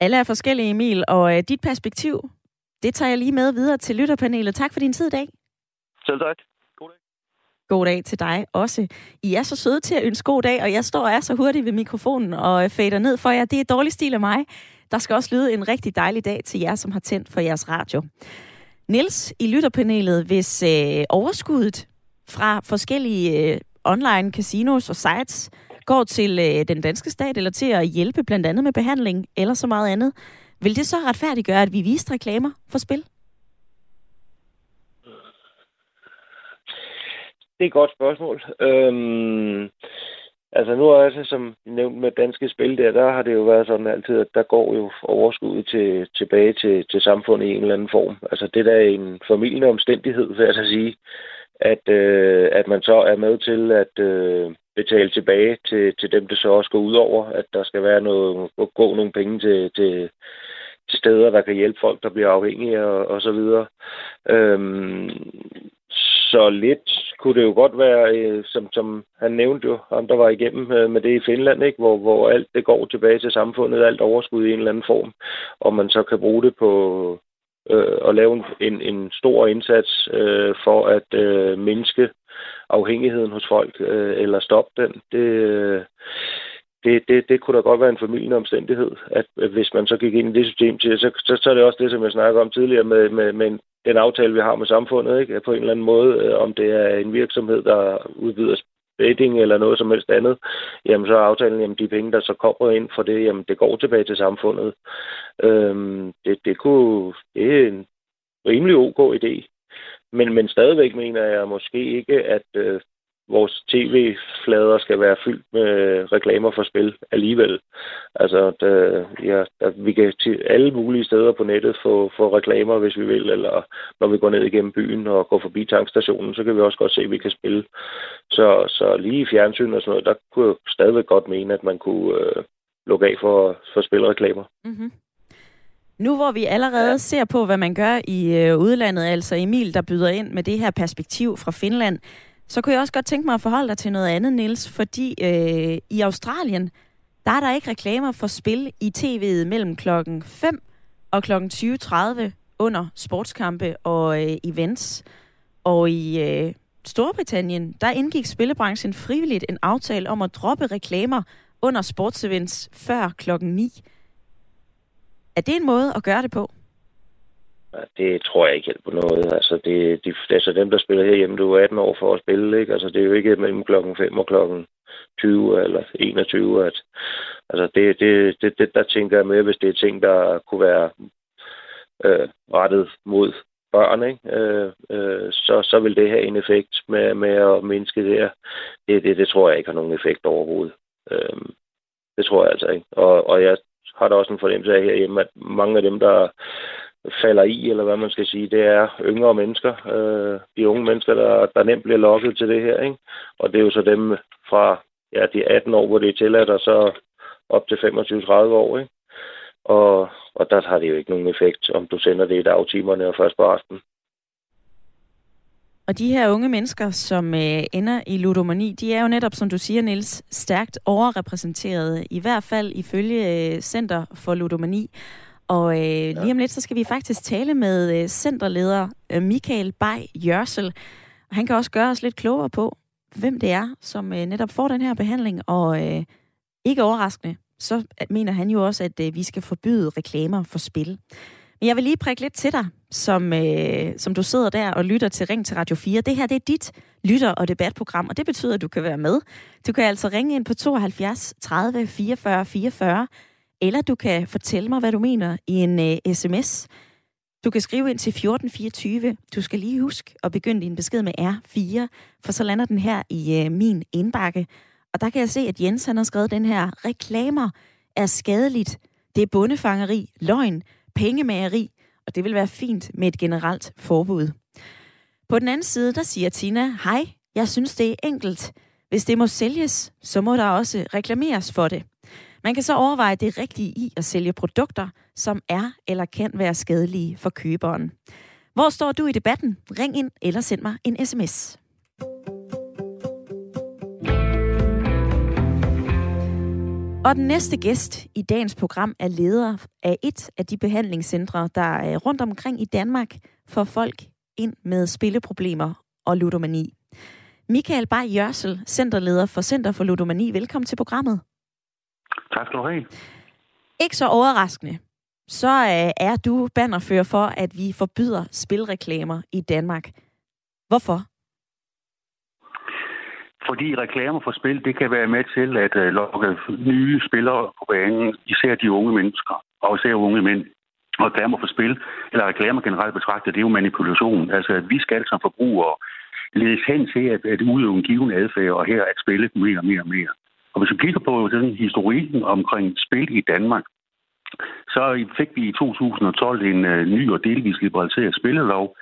Alle er forskellige, Emil, og øh, dit perspektiv, det tager jeg lige med videre til lytterpanelet. Tak for din tid i dag. Selv tak. God dag til dig også. I er så søde til at ønske god dag, og jeg står og er så hurtigt ved mikrofonen og øh, fader ned for jer. Det er dårlig stil af mig. Der skal også lyde en rigtig dejlig dag til jer, som har tændt for jeres radio. Nils i lytterpanelet, hvis øh, overskuddet fra forskellige øh, online casinos og sites går til øh, den danske stat eller til at hjælpe blandt andet med behandling eller så meget andet, vil det så retfærdiggøre, at vi viste reklamer for spil? Det er et godt spørgsmål. Øhm, altså nu er som nævnt med danske spil der, der har det jo været sådan altid, at der går jo overskud til, tilbage til, til samfundet i en eller anden form. Altså det der er en formidlende omstændighed, vil jeg så sige, at, øh, at man så er med til at øh, betale tilbage til, til dem, det så også går ud over, at der skal være noget, gå nogle penge til, til, til steder, der kan hjælpe folk, der bliver afhængige og, og så videre. Øhm, så lidt kunne det jo godt være, øh, som, som han nævnte jo, ham der var igennem øh, med det i Finland, ikke? Hvor, hvor alt det går tilbage til samfundet, alt overskud i en eller anden form, og man så kan bruge det på øh, at lave en, en stor indsats øh, for at øh, mindske afhængigheden hos folk, øh, eller stoppe den. Det, øh, det, det, det kunne da godt være en familien omstændighed, at hvis man så gik ind i det system til, så, så, så er det også det, som jeg snakker om tidligere med, med, med den aftale, vi har med samfundet, ikke? på en eller anden måde, øh, om det er en virksomhed, der udbyder betting eller noget som helst andet, jamen så er aftalen, jamen de penge, der så kommer ind for det, jamen det går tilbage til samfundet. Øhm, det, det, kunne, det er en rimelig ok idé. Men, men stadigvæk mener jeg måske ikke, at øh, vores tv-flader skal være fyldt med reklamer for spil alligevel. Altså, der, ja, der, vi kan til alle mulige steder på nettet få, få reklamer, hvis vi vil, eller når vi går ned igennem byen og går forbi tankstationen, så kan vi også godt se, at vi kan spille. Så, så lige i fjernsyn og sådan noget, der kunne jeg stadigvæk godt mene, at man kunne øh, lukke af for, for spilreklamer. Mm-hmm. Nu hvor vi allerede ser på, hvad man gør i øh, udlandet, altså Emil, der byder ind med det her perspektiv fra Finland, så kunne jeg også godt tænke mig at forholde dig til noget andet, Nils, fordi øh, i Australien, der er der ikke reklamer for spil i tv'et mellem klokken 5 og klokken 20.30 under sportskampe og øh, events. Og i øh, Storbritannien, der indgik spillebranchen frivilligt en aftale om at droppe reklamer under sportsevents før klokken 9. Er det en måde at gøre det på? Det tror jeg ikke hjælper noget. Altså, det, de, altså dem, der spiller herhjemme, du er 18 år for at spille, ikke? Altså, det er jo ikke mellem klokken 5 og klokken 20 eller 21. At, altså, det, det, det, det, der tænker jeg mere, hvis det er ting, der kunne være øh, rettet mod børn, ikke? Øh, øh, så, så vil det have en effekt med, med at mindske det her. Det, det, det tror jeg ikke har nogen effekt overhovedet. Øh, det tror jeg altså ikke. Og, og jeg har da også en fornemmelse af herhjemme, at mange af dem, der falder i, eller hvad man skal sige, det er yngre mennesker. Øh, de unge mennesker, der, der nemt bliver lokket til det her. Ikke? Og det er jo så dem fra ja, de 18 år, hvor det er tilladt, og så op til 25-30 år. Ikke? Og, og der har det jo ikke nogen effekt, om du sender det i dagtimerne og først på aftenen. Og de her unge mennesker, som øh, ender i ludomani, de er jo netop, som du siger, Niels, stærkt overrepræsenteret, i hvert fald ifølge øh, Center for Ludomani. Og øh, lige om lidt, så skal vi faktisk tale med øh, centerleder øh, Michael Bay Jørsel. Og han kan også gøre os lidt klogere på, hvem det er, som øh, netop får den her behandling. Og øh, ikke overraskende, så mener han jo også, at øh, vi skal forbyde reklamer for spil. Jeg vil lige prikke lidt til dig, som, øh, som du sidder der og lytter til Ring til Radio 4. Det her det er dit lytter- og debatprogram, og det betyder, at du kan være med. Du kan altså ringe ind på 72 30 44 44, eller du kan fortælle mig, hvad du mener i en øh, sms. Du kan skrive ind til 1424. Du skal lige huske at begynde din besked med R4, for så lander den her i øh, min indbakke. Og der kan jeg se, at Jens han har skrevet den her, reklamer er skadeligt. Det er bundefangeri, løgn, pengemageri, og det vil være fint med et generelt forbud. På den anden side, der siger Tina, hej, jeg synes, det er enkelt. Hvis det må sælges, så må der også reklameres for det. Man kan så overveje det rigtige i at sælge produkter, som er eller kan være skadelige for køberen. Hvor står du i debatten? Ring ind eller send mig en sms. Og den næste gæst i dagens program er leder af et af de behandlingscentre, der er rundt omkring i Danmark for folk ind med spilleproblemer og ludomani. Michael Bay Jørsel, centerleder for Center for Ludomani. Velkommen til programmet. Tak skal du have. Ikke så overraskende, så øh, er du bannerfører for, at vi forbyder spilreklamer i Danmark. Hvorfor? Fordi reklamer for spil, det kan være med til at uh, lokke nye spillere på banen, især de unge mennesker, og især unge mænd. Og reklamer for spil, eller reklamer generelt betragtet, det er jo manipulation. Altså, at vi skal som forbrugere ledes hen til at, at udøve en given adfærd, og her at spille mere og mere og mere. Og hvis vi kigger på den historikken omkring spil i Danmark, så fik vi i 2012 en øh, ny og delvis liberaliseret spillelov,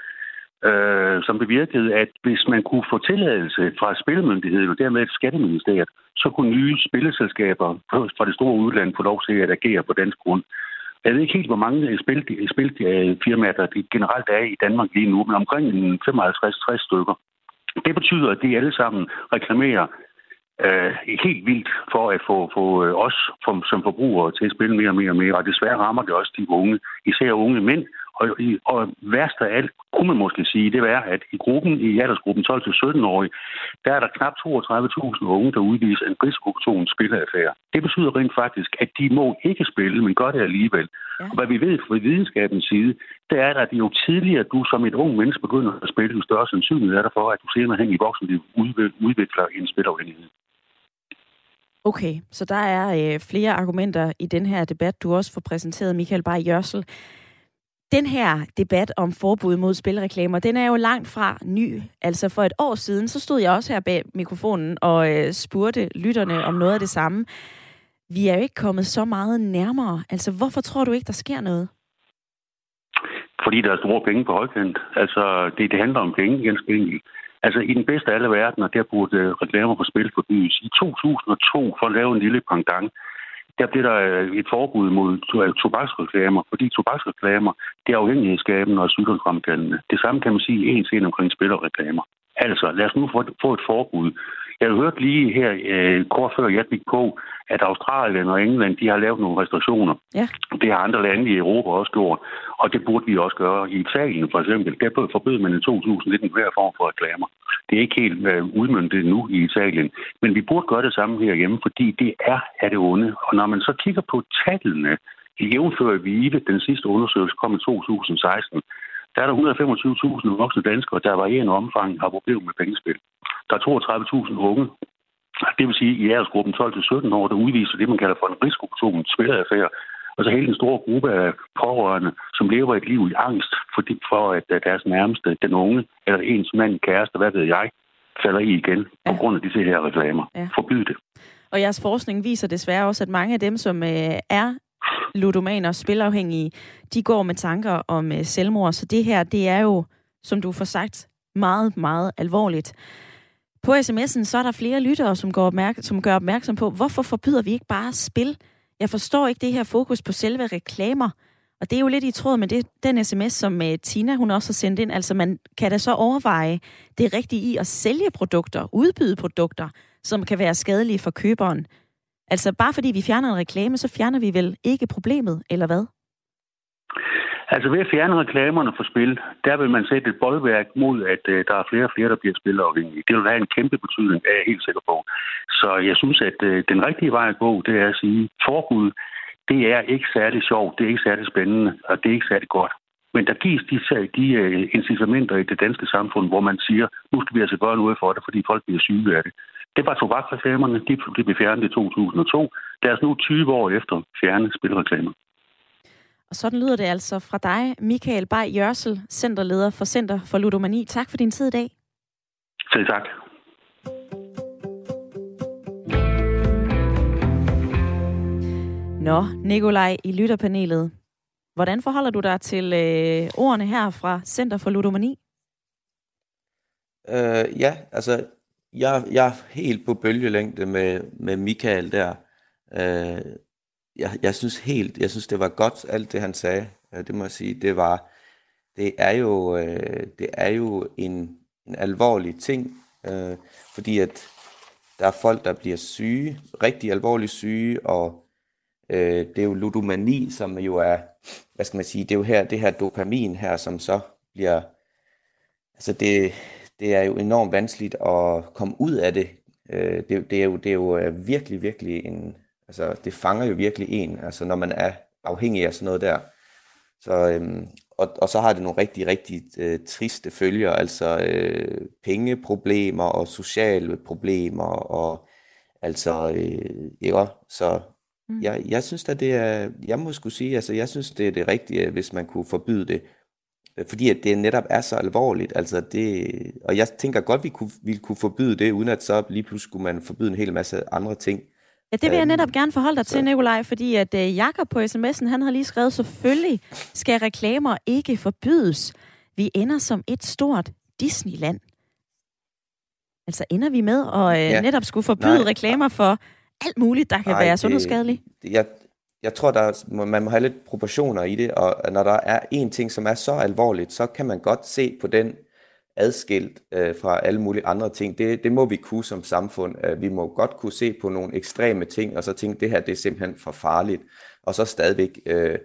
øh, som bevirkede, at hvis man kunne få tilladelse fra Spillemyndigheden og dermed Skatteministeriet, så kunne nye spilleselskaber fra det store udland få lov til at agere på dansk grund. Jeg ved ikke helt, hvor mange spil, spilfirmaer, øh, der generelt er i Danmark lige nu, men omkring 55-60 stykker. Det betyder, at de alle sammen reklamerer øh, helt vildt for at få, få øh, os som, som forbrugere til at spille mere og mere og mere. Og desværre rammer det også de unge, især unge mænd. Og, og værst af alt, kunne man måske sige, det er, at i gruppen, i aldersgruppen 12-17-årige, der er der knap 32.000 unge, der udviser en risikobeton spilleaffære. Det betyder rent faktisk, at de må ikke spille, men gør det alligevel. Ja. Og hvad vi ved fra videnskabens side, det er, at jo tidligere du som et ung menneske begynder at spille, jo større sandsynlighed er der for, at du senere hen i voksenlivet udvikler en spilafhængighed. Okay, så der er øh, flere argumenter i den her debat, du også får præsenteret, Michael Bay Jørsel. Den her debat om forbud mod spilreklamer, den er jo langt fra ny. Altså for et år siden, så stod jeg også her bag mikrofonen og øh, spurgte lytterne om noget af det samme. Vi er jo ikke kommet så meget nærmere. Altså hvorfor tror du ikke, der sker noget? Fordi der er store penge på højkant. Altså det, det handler om penge, ganske enkelt. Altså i den bedste af alle verdener, der burde øh, reklamer på spil forbydes. I 2002, for at lave en lille pangdang, der blev der øh, et forbud mod øh, tobaksreklamer, fordi tobaksreklamer, det er afhængighedsskabende og sygdomsfremkaldende. Det samme kan man sige en til omkring spillerreklamer. Altså, lad os nu få et forbud. Jeg har hørt lige her øh, kort før jeg gik på, at Australien og England, de har lavet nogle restriktioner. Ja. Det har andre lande i Europa også gjort, og det burde vi også gøre. I Italien for eksempel, der forbød man i 2019 hver form for reklamer. Det er ikke helt øh, udmyndtet nu i Italien, men vi burde gøre det samme herhjemme, fordi det er af det onde. Og når man så kigger på tallene, jævnfører VIVE, den sidste undersøgelse kom i 2016, der er der 125.000 voksne danskere, der i en omfang har problemer med pengespil. Der er 32.000 unge, det vil sige i aldersgruppen 12-17 år, der udviser det, man kalder for en risikobetonget spilleaffære. Og så hele en stor gruppe af pårørende, som lever et liv i angst for, de, for at deres nærmeste, den unge, eller ens mand, kæreste, hvad ved jeg, falder i igen ja. på grund af disse her reklamer. Ja. Forbyd det. Og jeres forskning viser desværre også, at mange af dem, som øh, er ludomaner, spilafhængige, de går med tanker om øh, selvmord. Så det her, det er jo, som du får sagt, meget, meget alvorligt. På sms'en så er der flere lyttere, som, går opmærk- som gør opmærksom på, hvorfor forbyder vi ikke bare spil? Jeg forstår ikke det her fokus på selve reklamer. Og det er jo lidt i tråd med det, den sms, som uh, Tina hun også har sendt ind. Altså man kan da så overveje det rigtige i at sælge produkter, udbyde produkter, som kan være skadelige for køberen. Altså bare fordi vi fjerner en reklame, så fjerner vi vel ikke problemet, eller hvad? Altså ved at fjerne reklamerne for spil, der vil man sætte et boldværk mod, at øh, der er flere og flere, der bliver spilafhængige. Det vil have en kæmpe betydning, er jeg helt sikker på. Så jeg synes, at øh, den rigtige vej at gå, det er at sige, forbud, det er ikke særlig sjovt, det er ikke særlig spændende, og det er ikke særlig godt. Men der gives de, de øh, incitamenter i det danske samfund, hvor man siger, nu skal vi altså gøre noget for det, fordi folk bliver syge af det. Det var tobaksreklamerne, de, de blev fjernet i 2002. Lad os nu 20 år efter fjerne spilreklamer. Og sådan lyder det altså fra dig, Michael Bay Jørsel, centerleder for Center for Ludomani. Tak for din tid i dag. Selv tak. Nå, Nikolaj i lytterpanelet. Hvordan forholder du dig til øh, ordene her fra Center for Ludomani? Øh, ja, altså, jeg, jeg er helt på bølgelængde med, med Michael der. Øh, jeg, jeg synes helt, jeg synes det var godt alt det han sagde. Det må jeg sige. Det var, det er jo, øh, det er jo en, en alvorlig ting, øh, fordi at der er folk, der bliver syge, rigtig alvorligt syge, og øh, det er jo ludomani, som jo er, hvad skal man sige, det er jo her, det her dopamin her, som så bliver, altså det, det er jo enormt vanskeligt at komme ud af det. Øh, det, det, er jo, det er jo øh, virkelig, virkelig en, altså det fanger jo virkelig en, altså når man er afhængig af sådan noget der. Så, øhm, og, og så har det nogle rigtig, rigtig øh, triste følger, altså øh, pengeproblemer og sociale problemer, og altså, øh, ja, så mm. jeg, jeg synes at det er, jeg må skulle sige, altså jeg synes det er det rigtige, hvis man kunne forbyde det, fordi at det netop er så alvorligt, altså det, og jeg tænker godt, vi kunne, vi kunne forbyde det, uden at så lige pludselig skulle man forbyde en hel masse andre ting. Ja, det vil jeg netop gerne forholde dig så. til, Nikolaj, fordi at uh, Jakob på sms'en, han har lige skrevet, selvfølgelig skal reklamer ikke forbydes. Vi ender som et stort Disneyland. Altså ender vi med at uh, ja. netop skulle forbyde Nej. reklamer for alt muligt, der kan Nej, være sundhedsskadeligt? Jeg, jeg tror, der er, man må have lidt proportioner i det, og når der er en ting, som er så alvorligt, så kan man godt se på den adskilt øh, fra alle mulige andre ting. Det, det må vi kunne som samfund. Øh, vi må godt kunne se på nogle ekstreme ting, og så tænke, det her det er simpelthen for farligt, og så stadigvæk øh,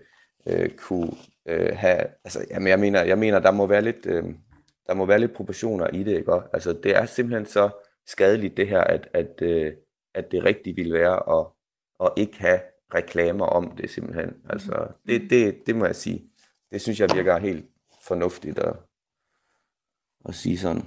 øh, kunne øh, have, altså, jamen, jeg mener, jeg mener, der må være lidt, øh, der må være lidt proportioner i det, ikke? Altså, det er simpelthen så skadeligt det her, at, at, øh, at det rigtige ville være at, at ikke have reklamer om det simpelthen. Altså, det, det, det må jeg sige. Det synes jeg virker helt fornuftigt og at sige sådan.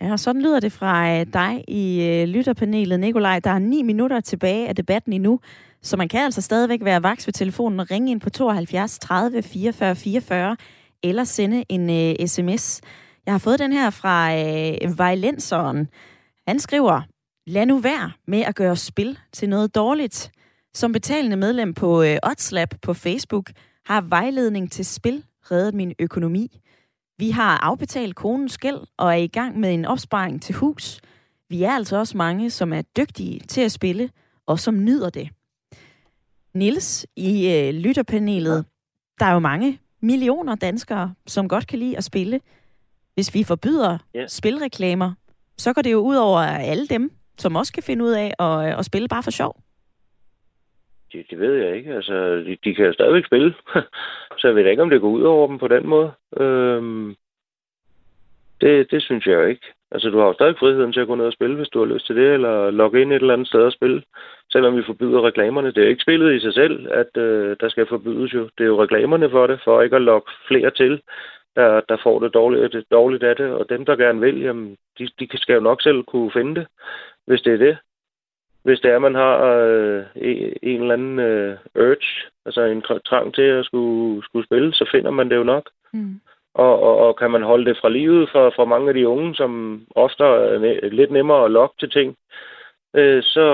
Ja, og sådan lyder det fra øh, dig i øh, lytterpanelet, Nikolaj. Der er ni minutter tilbage af debatten endnu, så man kan altså stadigvæk være vaks ved telefonen og ringe ind på 72 30 44 44 eller sende en øh, uh, sms. Jeg har fået den her fra uh, Vejlenseren. Han skriver, lad nu være med at gøre spil til noget dårligt. Som betalende medlem på uh, Odslab på Facebook har vejledning til spil reddet min økonomi. Vi har afbetalt konens gæld og er i gang med en opsparing til hus. Vi er altså også mange, som er dygtige til at spille og som nyder det. Nils i øh, lytterpanelet, der er jo mange millioner danskere, som godt kan lide at spille. Hvis vi forbyder yeah. spilreklamer, så går det jo ud over alle dem, som også kan finde ud af at, at spille bare for sjov. Det, det ved jeg ikke. Altså, de, de kan stadigvæk spille. så jeg ved ikke, om det går ud over dem på den måde. Øhm, det, det synes jeg jo ikke. Altså, du har jo stadig friheden til at gå ned og spille, hvis du har lyst til det, eller logge ind et eller andet sted og spille. Selvom vi forbyder reklamerne. Det er jo ikke spillet i sig selv, at øh, der skal forbydes jo. Det er jo reklamerne for det, for ikke at lokke flere til, der, der får det dårligt, det dårligt af det. Og dem, der gerne vil, jamen, de, de skal jo nok selv kunne finde det, hvis det er det hvis det er, man har øh, en eller anden øh, urge, altså en trang til at skulle, skulle spille, så finder man det jo nok. Mm. Og, og, og kan man holde det fra livet for, for mange af de unge, som ofte er lidt nemmere at lokke til ting, øh, så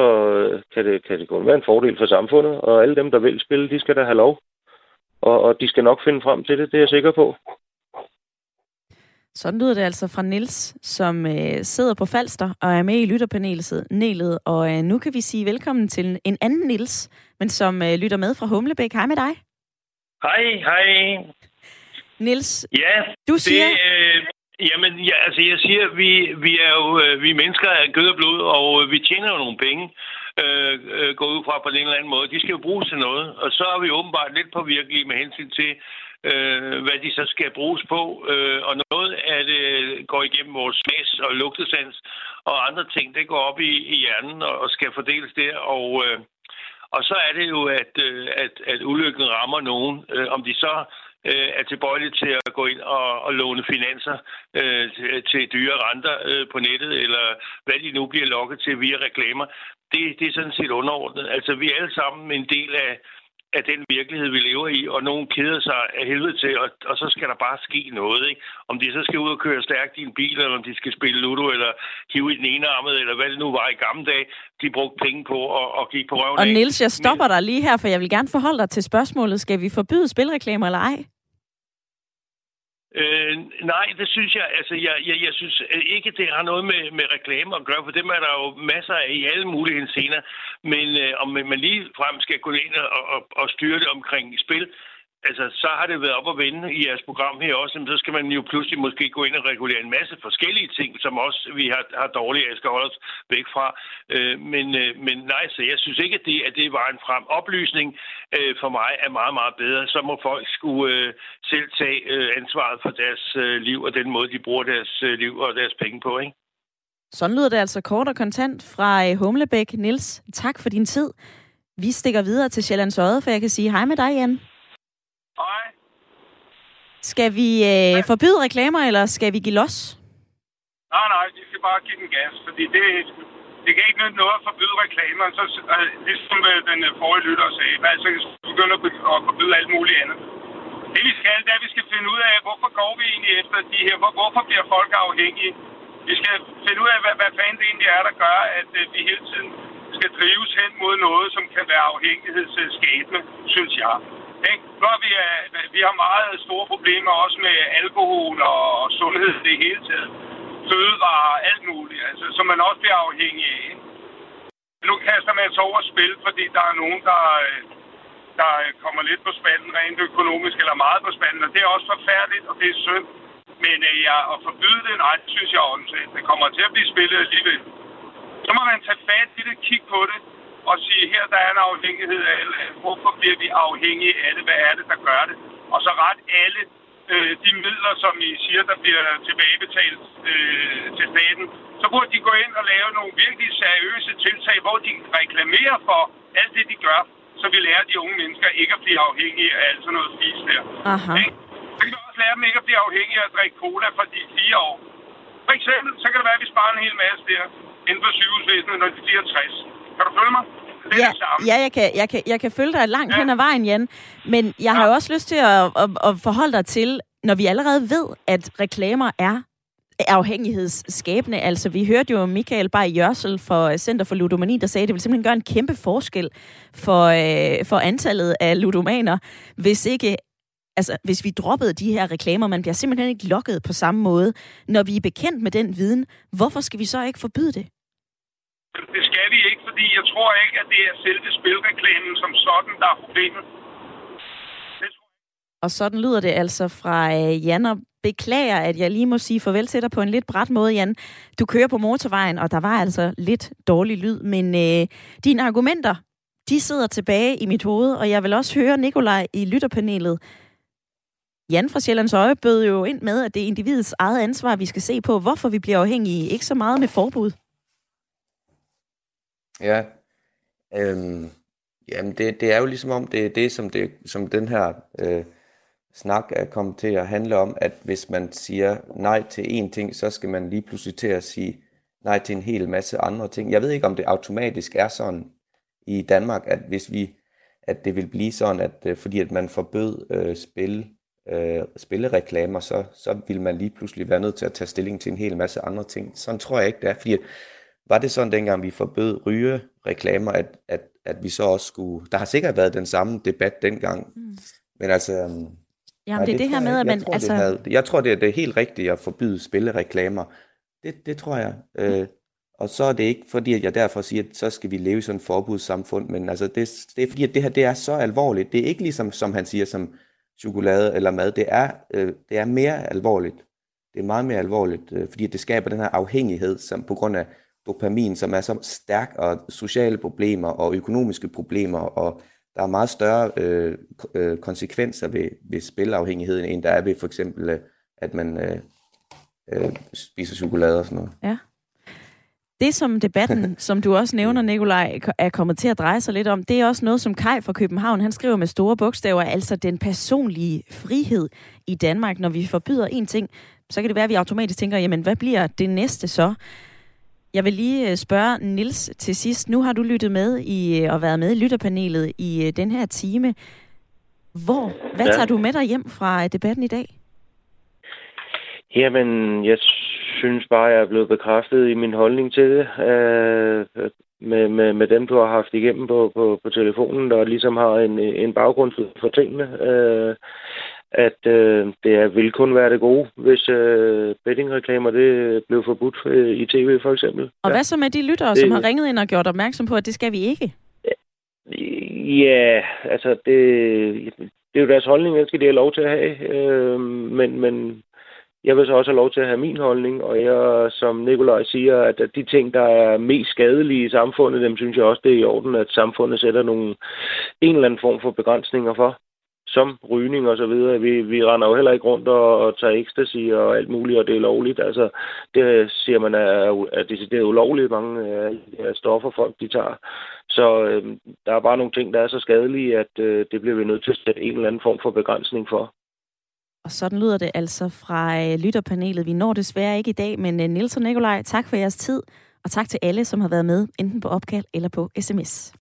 kan det, kan det kun være en fordel for samfundet. Og alle dem, der vil spille, de skal da have lov. Og, og de skal nok finde frem til det, det er jeg sikker på. Sådan lyder det altså fra Nils, som øh, sidder på Falster og er med i lytterpanelet. Og øh, nu kan vi sige velkommen til en anden Nils, men som øh, lytter med fra Humlebæk. Hej med dig. Hej, hej. Nils, ja, du siger... Det, øh, jamen, ja, altså jeg siger, vi, vi er jo øh, vi er mennesker af kød og blod, og øh, vi tjener jo nogle penge øh, øh, går ud fra på en eller anden måde. De skal jo bruges til noget, og så er vi åbenbart lidt påvirkelige med hensyn til, øh, hvad de så skal bruges på. Øh, og noget af det går igennem vores smags- og lugtesans, og andre ting, det går op i, i hjernen og, og skal fordeles der. Og, øh, Og så er det jo, at, øh, at, at ulykken rammer nogen. Øh, om de så øh, er tilbøjelige til at gå ind og, og låne finanser øh, til, til dyre renter øh, på nettet, eller hvad de nu bliver lokket til via reklamer, det, det er sådan set underordnet. Altså, vi er alle sammen en del af, af den virkelighed, vi lever i, og nogen keder sig af helvede til, og, og så skal der bare ske noget. Ikke? Om de så skal ud og køre stærkt i en bil, eller om de skal spille Ludo, eller hive i den ene armede, eller hvad det nu var i gamle dage, de brugte penge på og, og gik på røven Og Nils, jeg stopper Men... dig lige her, for jeg vil gerne forholde dig til spørgsmålet. Skal vi forbyde spilreklamer eller ej? Øh, nej, det synes jeg. Altså, jeg, jeg, jeg synes øh, ikke, det har noget med, med reklamer at gøre, for dem er der jo masser af i alle mulige scener. Men øh, om man lige frem skal gå ind og, og, og styre det omkring spil, altså, så har det været op at vende i jeres program her også, Jamen, så skal man jo pludselig måske gå ind og regulere en masse forskellige ting, som også vi har, har dårlige af skal holde os væk fra. Øh, men, øh, men nej, så jeg synes ikke, at det, at det var en frem. Oplysning øh, for mig er meget, meget bedre. Så må folk skulle øh, selv tage øh, ansvaret for deres øh, liv og den måde, de bruger deres øh, liv og deres penge på, ikke? Sådan lyder det altså kort og kontant fra øh, Humlebæk. Nils, tak for din tid. Vi stikker videre til Sjællands Øde, for jeg kan sige hej med dig, Jan. Skal vi øh, forbyde reklamer, eller skal vi give los? Nej, nej, vi skal bare give den gas, fordi det, det kan ikke nytte noget at forbyde reklamer. Så, øh, ligesom øh, den øh, forrige lytter sagde, altså begynde at, at forbyde alt muligt andet. Det vi skal, det er, at vi skal finde ud af, hvorfor går vi egentlig efter de her, hvor, hvorfor bliver folk afhængige? Vi skal finde ud af, hvad, hvad fanden det egentlig er, der gør, at øh, vi hele tiden skal drives hen mod noget, som kan være afhængighedsskabende, synes jeg. Ikke? Nu har vi, vi har meget store problemer også med alkohol og sundhed det hele taget. Fødevarer, alt muligt, altså, som man også bliver afhængig af. Nu kaster man sig over spil, fordi der er nogen, der, øh, der øh, kommer lidt på spanden rent økonomisk, eller meget på spanden, og det er også forfærdeligt, og det er synd. Men øh, ja, at forbyde det, nej, det synes jeg også, det kommer til at blive spillet alligevel. Så må man tage fat i det, kigge på det, og sige, her der er en afhængighed af, hvorfor bliver vi afhængige af det, hvad er det, der gør det, og så ret alle øh, de midler, som I siger, der bliver tilbagebetalt øh, til staten, så burde de gå ind og lave nogle virkelig seriøse tiltag, hvor de reklamerer for alt det, de gør, så vi lærer de unge mennesker ikke at blive afhængige af alt sådan noget spis der. Aha. Så kan vi også lære dem ikke at blive afhængige af at drikke cola for de fire år. For eksempel, så kan det være, at vi sparer en hel masse der inden for sygehusvæsenet, når de bliver 60. Kan du følge mig? Det ja, ja jeg, kan, jeg, kan, jeg kan følge dig langt ja. hen ad vejen, Jan. Men jeg ja. har jo også lyst til at, at, at forholde dig til, når vi allerede ved, at reklamer er afhængighedsskabende. Altså, vi hørte jo Michael Bay Jørsel for Center for Ludomani, der sagde, at det vil simpelthen gøre en kæmpe forskel for, øh, for antallet af ludomaner, hvis ikke altså, hvis vi droppede de her reklamer, man bliver simpelthen ikke lokket på samme måde. Når vi er bekendt med den viden, hvorfor skal vi så ikke forbyde det? Det skal vi ikke, fordi jeg tror ikke, at det er selve spilreklamen som sådan, der er problemet. Og sådan lyder det altså fra øh, Jan, og beklager, at jeg lige må sige farvel til dig på en lidt bræt måde, Jan. Du kører på motorvejen, og der var altså lidt dårlig lyd, men øh, dine argumenter, de sidder tilbage i mit hoved, og jeg vil også høre Nikolaj i lytterpanelet. Jan fra Sjællands Øje bød jo ind med, at det er individets eget ansvar, vi skal se på, hvorfor vi bliver afhængige. Ikke så meget med forbud. Ja, øhm, jamen det, det er jo ligesom om, det er det, som, det, som den her øh, snak er kommet til at handle om, at hvis man siger nej til én ting, så skal man lige pludselig til at sige nej til en hel masse andre ting. Jeg ved ikke, om det automatisk er sådan i Danmark, at hvis vi at det vil blive sådan, at øh, fordi at man forbød øh, spil, øh, spillereklamer, så, så vil man lige pludselig være nødt til at tage stilling til en hel masse andre ting. Sådan tror jeg ikke, det er, fordi var det sådan, dengang vi forbød rygereklamer, at, at, at vi så også skulle... Der har sikkert været den samme debat dengang, mm. men altså... Øhm, Jamen, nej, det er det her med, at man... Tror, altså... havde, jeg tror, det er, det er helt rigtigt at forbyde spillereklamer. Det, det tror jeg. Mm. Øh, og så er det ikke fordi, at jeg derfor siger, at så skal vi leve i sådan et forbudssamfund, men altså det, det er fordi, at det her det er så alvorligt. Det er ikke ligesom, som han siger, som chokolade eller mad. Det er, øh, det er mere alvorligt. Det er meget mere alvorligt, øh, fordi det skaber den her afhængighed, som på grund af dopamin, som er så stærk, og sociale problemer og økonomiske problemer, og der er meget større øh, øh, konsekvenser ved, ved spilafhængigheden, end der er ved for eksempel, øh, at man øh, øh, spiser chokolade og sådan noget. Ja. Det, som debatten, som du også nævner, Nikolaj, er kommet til at dreje sig lidt om, det er også noget, som Kai fra København, han skriver med store bogstaver, altså den personlige frihed i Danmark. Når vi forbyder en ting, så kan det være, at vi automatisk tænker, jamen, hvad bliver det næste så? Jeg vil lige øh, spørge Nils til sidst. Nu har du lyttet med i, øh, og været med i lytterpanelet i øh, den her time. Hvor, hvad ja. tager du med dig hjem fra debatten i dag? Jamen, jeg synes bare, jeg er blevet bekræftet i min holdning til det. Øh, med, med, med dem, du har haft igennem på, på, på telefonen, der ligesom har en, en baggrund for tingene. Øh, at øh, det er, vil kun være det gode, hvis øh, bettingreklamer det blev forbudt øh, i tv for eksempel. Og ja. hvad så med de lyttere, det, som har ringet ind og gjort opmærksom på, at det skal vi ikke? Ja, altså det, det er jo deres holdning, det skal de have lov til at have. Øh, men, men jeg vil så også have lov til at have min holdning, og jeg, som Nikolaj siger, at de ting, der er mest skadelige i samfundet, dem synes jeg også, det er i orden, at samfundet sætter nogle, en eller anden form for begrænsninger for som rygning og så videre. Vi, vi render jo heller ikke rundt og, og tager ecstasy og alt muligt, og det er lovligt. Altså, det siger man er, er decideret ulovligt, mange øh, af stoffer, folk de tager. Så øh, der er bare nogle ting, der er så skadelige, at øh, det bliver vi nødt til at sætte en eller anden form for begrænsning for. Og sådan lyder det altså fra øh, lytterpanelet. Vi når desværre ikke i dag, men øh, Niels og Nikolaj, tak for jeres tid, og tak til alle, som har været med, enten på opkald eller på sms.